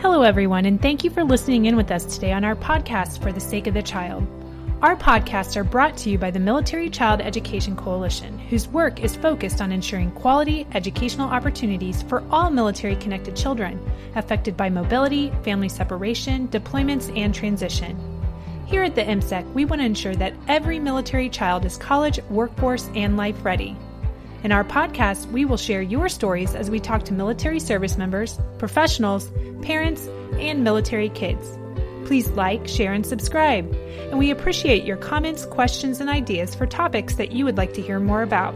Hello, everyone, and thank you for listening in with us today on our podcast for the sake of the child. Our podcasts are brought to you by the Military Child Education Coalition, whose work is focused on ensuring quality educational opportunities for all military connected children affected by mobility, family separation, deployments, and transition. Here at the MCEC, we want to ensure that every military child is college, workforce, and life ready. In our podcast, we will share your stories as we talk to military service members, professionals, parents, and military kids. Please like, share, and subscribe. And we appreciate your comments, questions, and ideas for topics that you would like to hear more about.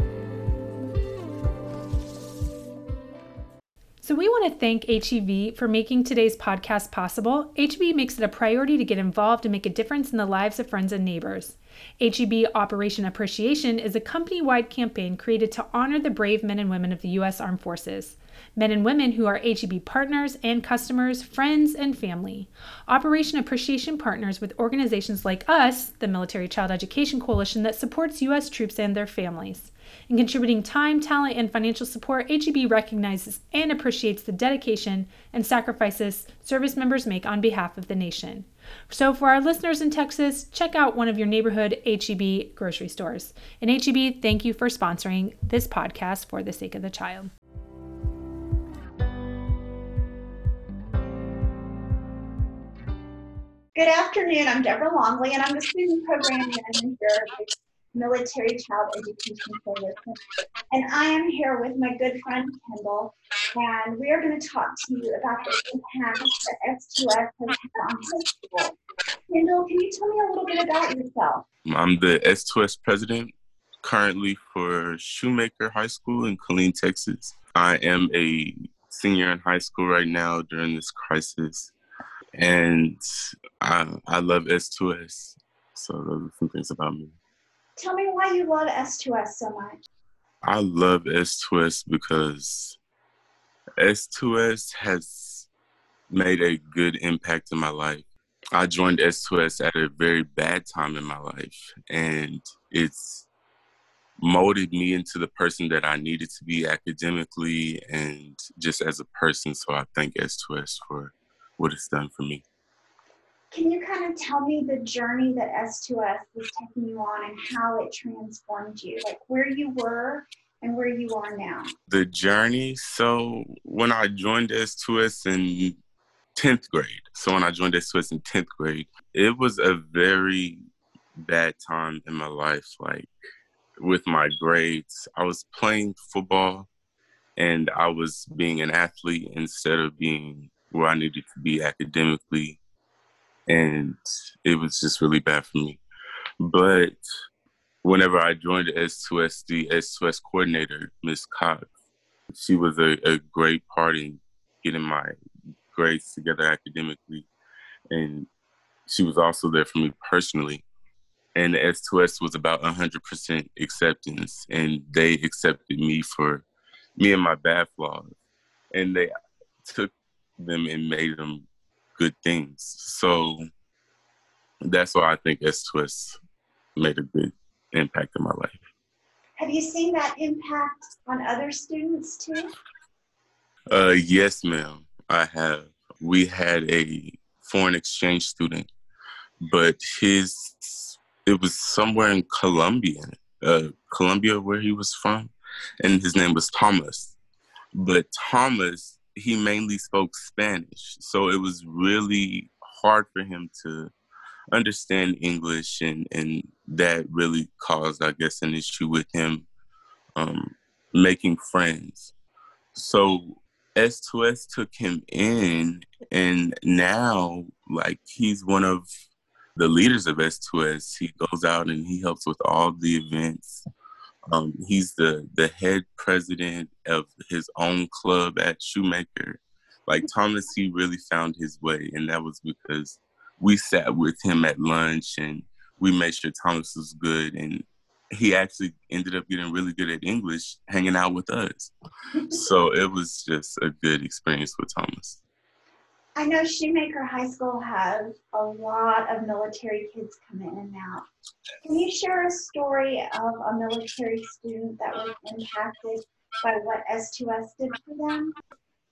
So, we want to thank HEB for making today's podcast possible. HEB makes it a priority to get involved and make a difference in the lives of friends and neighbors. HEB Operation Appreciation is a company wide campaign created to honor the brave men and women of the U.S. Armed Forces men and women who are HEB partners and customers, friends, and family. Operation Appreciation partners with organizations like us, the Military Child Education Coalition, that supports U.S. troops and their families. In contributing time, talent, and financial support, HEB recognizes and appreciates the dedication and sacrifices service members make on behalf of the nation. So, for our listeners in Texas, check out one of your neighborhood HEB grocery stores. And HEB, thank you for sponsoring this podcast for the sake of the child. Good afternoon. I'm Deborah Longley, and I'm the student program manager Military Child Education Coalition. And I am here with my good friend Kendall, and we are going to talk to you about the impact that S2S has had on high school. Kendall, can you tell me a little bit about yourself? I'm the S2S president currently for Shoemaker High School in Killeen, Texas. I am a senior in high school right now during this crisis and I I love S2S. So those are some things about me. Tell me why you love S2S so much. I love S2S because S2S has made a good impact in my life. I joined S2S at a very bad time in my life, and it's molded me into the person that I needed to be academically and just as a person. So I thank S2S for what it's done for me. Can you kind of tell me the journey that S2S was taking you on and how it transformed you? Like where you were and where you are now? The journey. So when I joined S2S in 10th grade, so when I joined S2S in 10th grade, it was a very bad time in my life. Like with my grades, I was playing football and I was being an athlete instead of being where I needed to be academically. And it was just really bad for me. But whenever I joined the S2S, the S2S coordinator, Miss Cox, she was a, a great part in getting my grades together academically. And she was also there for me personally. And the S2S was about 100% acceptance. And they accepted me for me and my bad flaws. And they took them and made them good things. So that's why I think S2S made a big impact in my life. Have you seen that impact on other students too? Uh, yes, ma'am. I have. We had a foreign exchange student, but his it was somewhere in Colombia, uh, Colombia where he was from, and his name was Thomas. But Thomas he mainly spoke Spanish, so it was really hard for him to understand English, and and that really caused, I guess, an issue with him um, making friends. So S2S took him in, and now like he's one of the leaders of S2S. He goes out and he helps with all the events. Um, he's the the head president of his own club at Shoemaker. Like Thomas, he really found his way, and that was because we sat with him at lunch and we made sure Thomas was good, and he actually ended up getting really good at English hanging out with us. so it was just a good experience with Thomas. I know Shoemaker High School has a lot of military kids come in and out. Can you share a story of a military student that was impacted by what S2S did for them?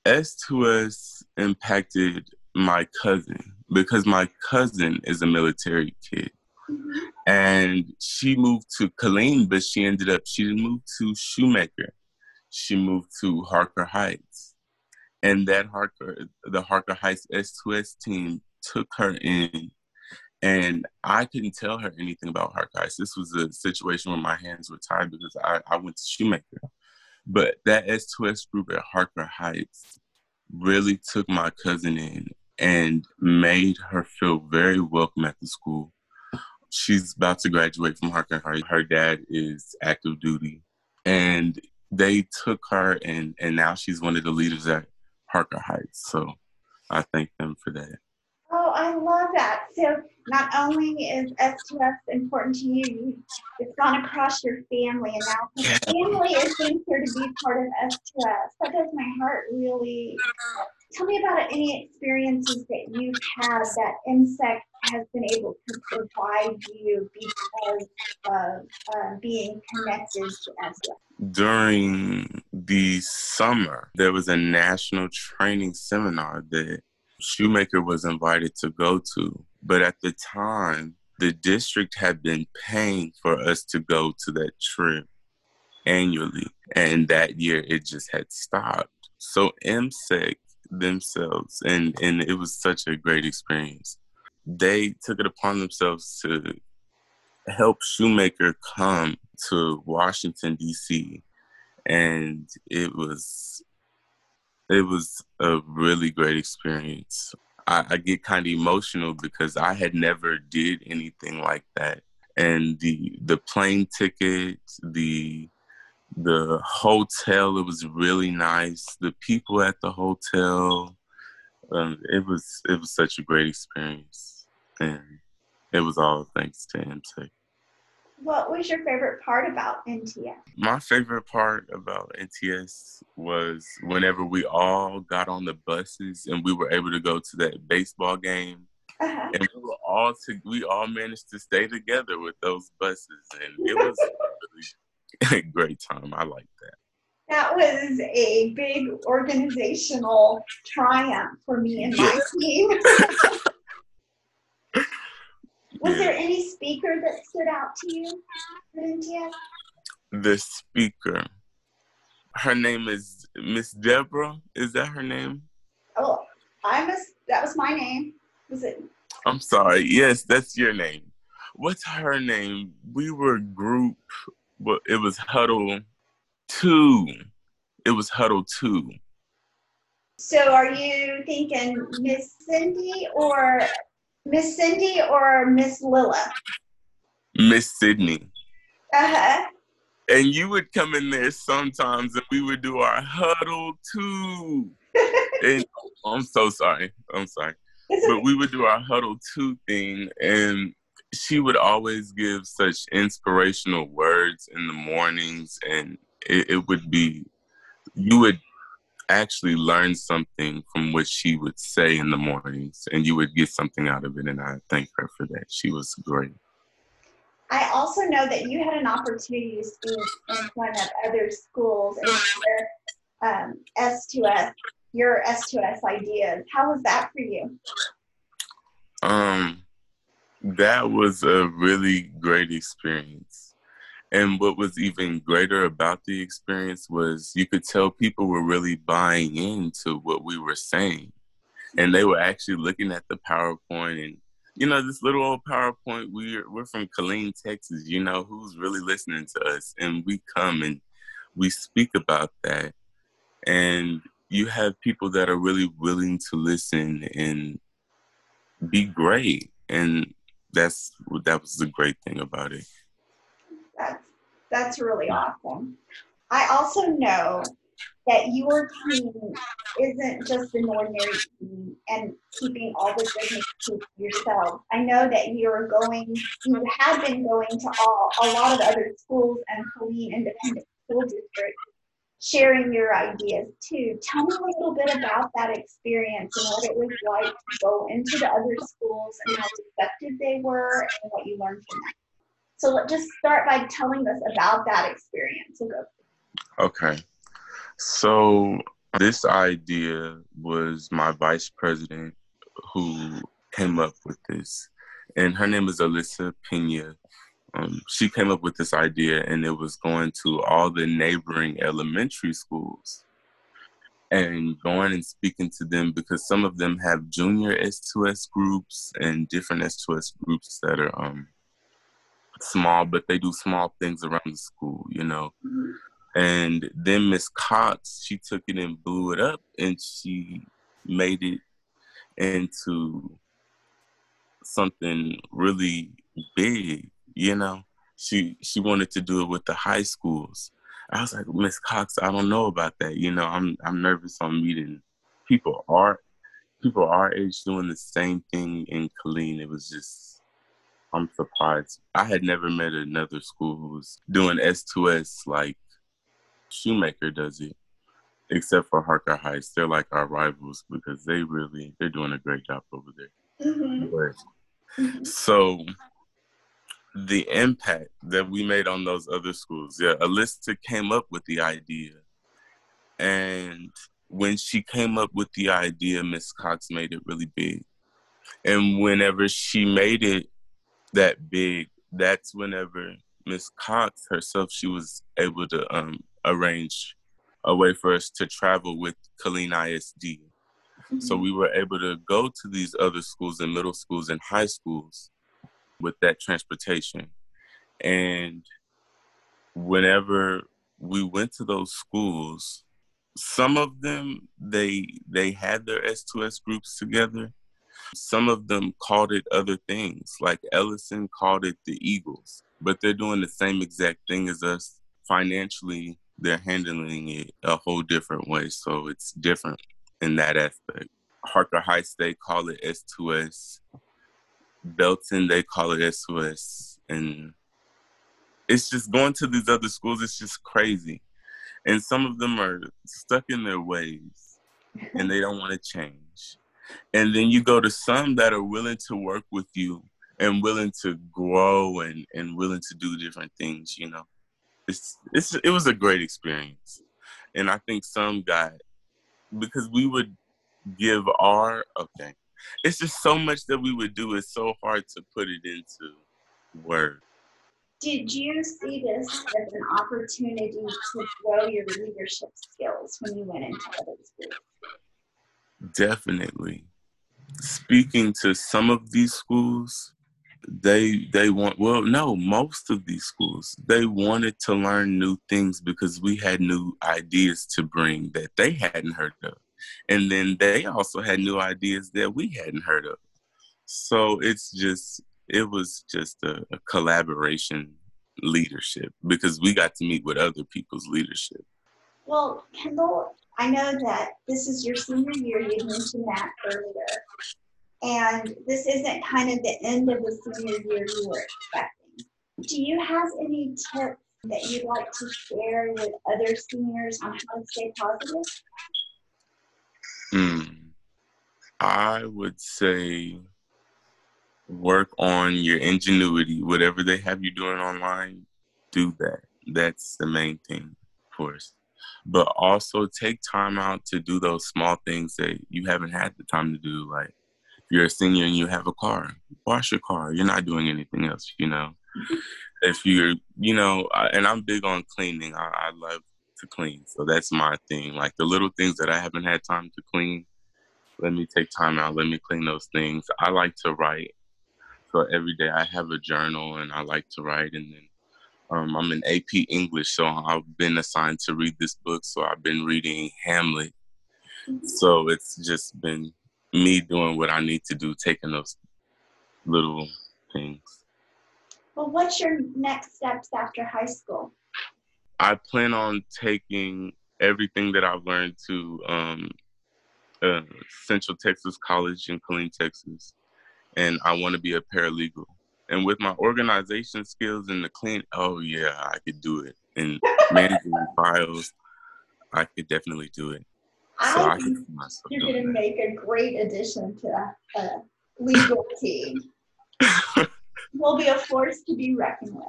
S2S impacted my cousin because my cousin is a military kid. Mm-hmm. And she moved to Killeen, but she ended up, she didn't move to Shoemaker. She moved to Harker Heights. And that Harker, the Harker Heights S2S team took her in. And I couldn't tell her anything about Harker Heights. This was a situation where my hands were tied because I, I went to Shoemaker. But that S2S group at Harker Heights really took my cousin in and made her feel very welcome at the school. She's about to graduate from Harker Heights. Her dad is active duty. And they took her and, and now she's one of the leaders at Harker Heights. So I thank them for that. Oh, I love that. So not only is S2S important to you, it's gone across your family, and now your family is being here to be part of S2S. That does my heart really. Tell me about any experiences that you've had that MCEC has been able to provide you because of uh, being connected to S2S. During the summer, there was a national training seminar that Shoemaker was invited to go to. But at the time, the district had been paying for us to go to that trip annually. And that year it just had stopped. So MCEC themselves, and, and it was such a great experience. They took it upon themselves to help Shoemaker come to Washington, D.C. And it was it was a really great experience. I, I get kind of emotional because I had never did anything like that, and the the plane ticket, the the hotel, it was really nice. The people at the hotel, um, it was it was such a great experience, and it was all thanks to MCEC. What was your favorite part about NTS? My favorite part about NTS was whenever we all got on the buses and we were able to go to that baseball game. Uh-huh. And we were all to, we all managed to stay together with those buses, and it was really a great time. I like that. That was a big organizational triumph for me and my team. Was yeah. there any speaker that stood out to you at The speaker. Her name is Miss Deborah. Is that her name? Oh, I miss. That was my name. Was it? I'm sorry. Yes, that's your name. What's her name? We were group, but it was Huddle Two. It was Huddle Two. So, are you thinking Miss Cindy or Miss Cindy or Miss Lilla? Miss Sydney. Uh huh. And you would come in there sometimes and we would do our huddle too. and I'm so sorry. I'm sorry. But we would do our huddle two thing and she would always give such inspirational words in the mornings and it, it would be you would actually learned something from what she would say in the mornings and you would get something out of it and i thank her for that. She was great. I also know that you had an opportunity to speak in front of other schools and share um, s2s your s2s ideas. How was that for you? Um that was a really great experience and what was even greater about the experience was you could tell people were really buying into what we were saying. And they were actually looking at the PowerPoint and you know, this little old PowerPoint, we're we're from Killeen, Texas, you know, who's really listening to us? And we come and we speak about that. And you have people that are really willing to listen and be great. And that's that was the great thing about it. That's that's really awesome. I also know that your team isn't just an ordinary team and keeping all the goodness to yourself. I know that you're going, you have been going to all a lot of other schools and Killeen Independent School District, sharing your ideas too. Tell me a little bit about that experience and what it was like to go into the other schools and how receptive they were and what you learned from them. So let just start by telling us about that experience. Okay. So this idea was my vice president who came up with this, and her name is Alyssa Pena. Um, she came up with this idea, and it was going to all the neighboring elementary schools and going and speaking to them because some of them have junior S2S groups and different S2S groups that are um, small, but they do small things around the school, you know. Mm-hmm. And then Miss Cox, she took it and blew it up and she made it into something really big, you know. She she wanted to do it with the high schools. I was like, Miss Cox, I don't know about that. You know, I'm I'm nervous on meeting people our people our age doing the same thing in Killeen. It was just I'm surprised. I had never met another school who was doing S2S like Shoemaker does it, except for Harker Heights. They're like our rivals because they really they're doing a great job over there. Mm-hmm. Mm-hmm. So the impact that we made on those other schools. Yeah, Alyssa came up with the idea. And when she came up with the idea, Miss Cox made it really big. And whenever she made it that big, that's whenever Miss Cox herself, she was able to um, arrange a way for us to travel with Killeen ISD. Mm-hmm. So we were able to go to these other schools and middle schools and high schools with that transportation. And whenever we went to those schools, some of them they they had their S2S groups together. Some of them called it other things, like Ellison called it the Eagles, but they're doing the same exact thing as us. Financially, they're handling it a whole different way, so it's different in that aspect. Harker Heights, they call it S2S. Belton, they call it SOS. And it's just going to these other schools, it's just crazy. And some of them are stuck in their ways and they don't want to change. And then you go to some that are willing to work with you and willing to grow and, and willing to do different things, you know. It's it's it was a great experience. And I think some got because we would give our okay it's just so much that we would do. It's so hard to put it into words. Did you see this as an opportunity to grow your leadership skills when you went into other schools? Definitely. Speaking to some of these schools, they they want well no most of these schools they wanted to learn new things because we had new ideas to bring that they hadn't heard of and then they also had new ideas that we hadn't heard of. So it's just, it was just a, a collaboration leadership because we got to meet with other people's leadership. Well, Kendall, I know that this is your senior year. You mentioned that earlier. And this isn't kind of the end of the senior year you were expecting. Do you have any tips that you'd like to share with other seniors on how to stay positive? Mm. I would say work on your ingenuity. Whatever they have you doing online, do that. That's the main thing for us. But also take time out to do those small things that you haven't had the time to do. Like if you're a senior and you have a car, wash your car. You're not doing anything else, you know. if you're, you know, and I'm big on cleaning. I, I love to clean. So that's my thing. Like the little things that I haven't had time to clean, let me take time out. Let me clean those things. I like to write. So every day I have a journal and I like to write. And then um, I'm in AP English, so I've been assigned to read this book. So I've been reading Hamlet. So it's just been me doing what I need to do, taking those little things. Well, what's your next steps after high school? I plan on taking everything that I've learned to um, uh, Central Texas College in Killeen, Texas, and I want to be a paralegal. And with my organization skills and the clean, oh yeah, I could do it. And managing files, I could definitely do it. So I, I think you're going to make a great addition to a uh, legal team. Will be a force to be reckoned with.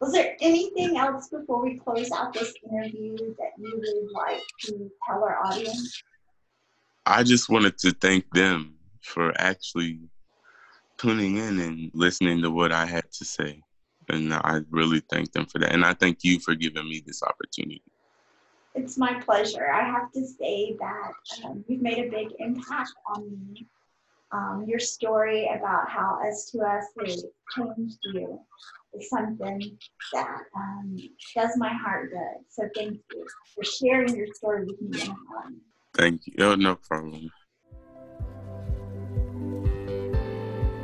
Was there anything else before we close out this interview that you would like to tell our audience? I just wanted to thank them for actually tuning in and listening to what I had to say. And I really thank them for that. And I thank you for giving me this opportunity. It's my pleasure. I have to say that um, you've made a big impact on me. Um, your story about how S2S has changed you is something that um, does my heart good. So thank you for sharing your story with me. Thank you. Oh, no problem.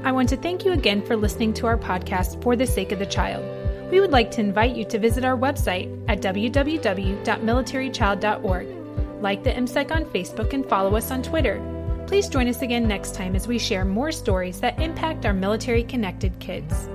I want to thank you again for listening to our podcast, For the Sake of the Child. We would like to invite you to visit our website at www.militarychild.org. Like the MCEC on Facebook and follow us on Twitter. Please join us again next time as we share more stories that impact our military connected kids.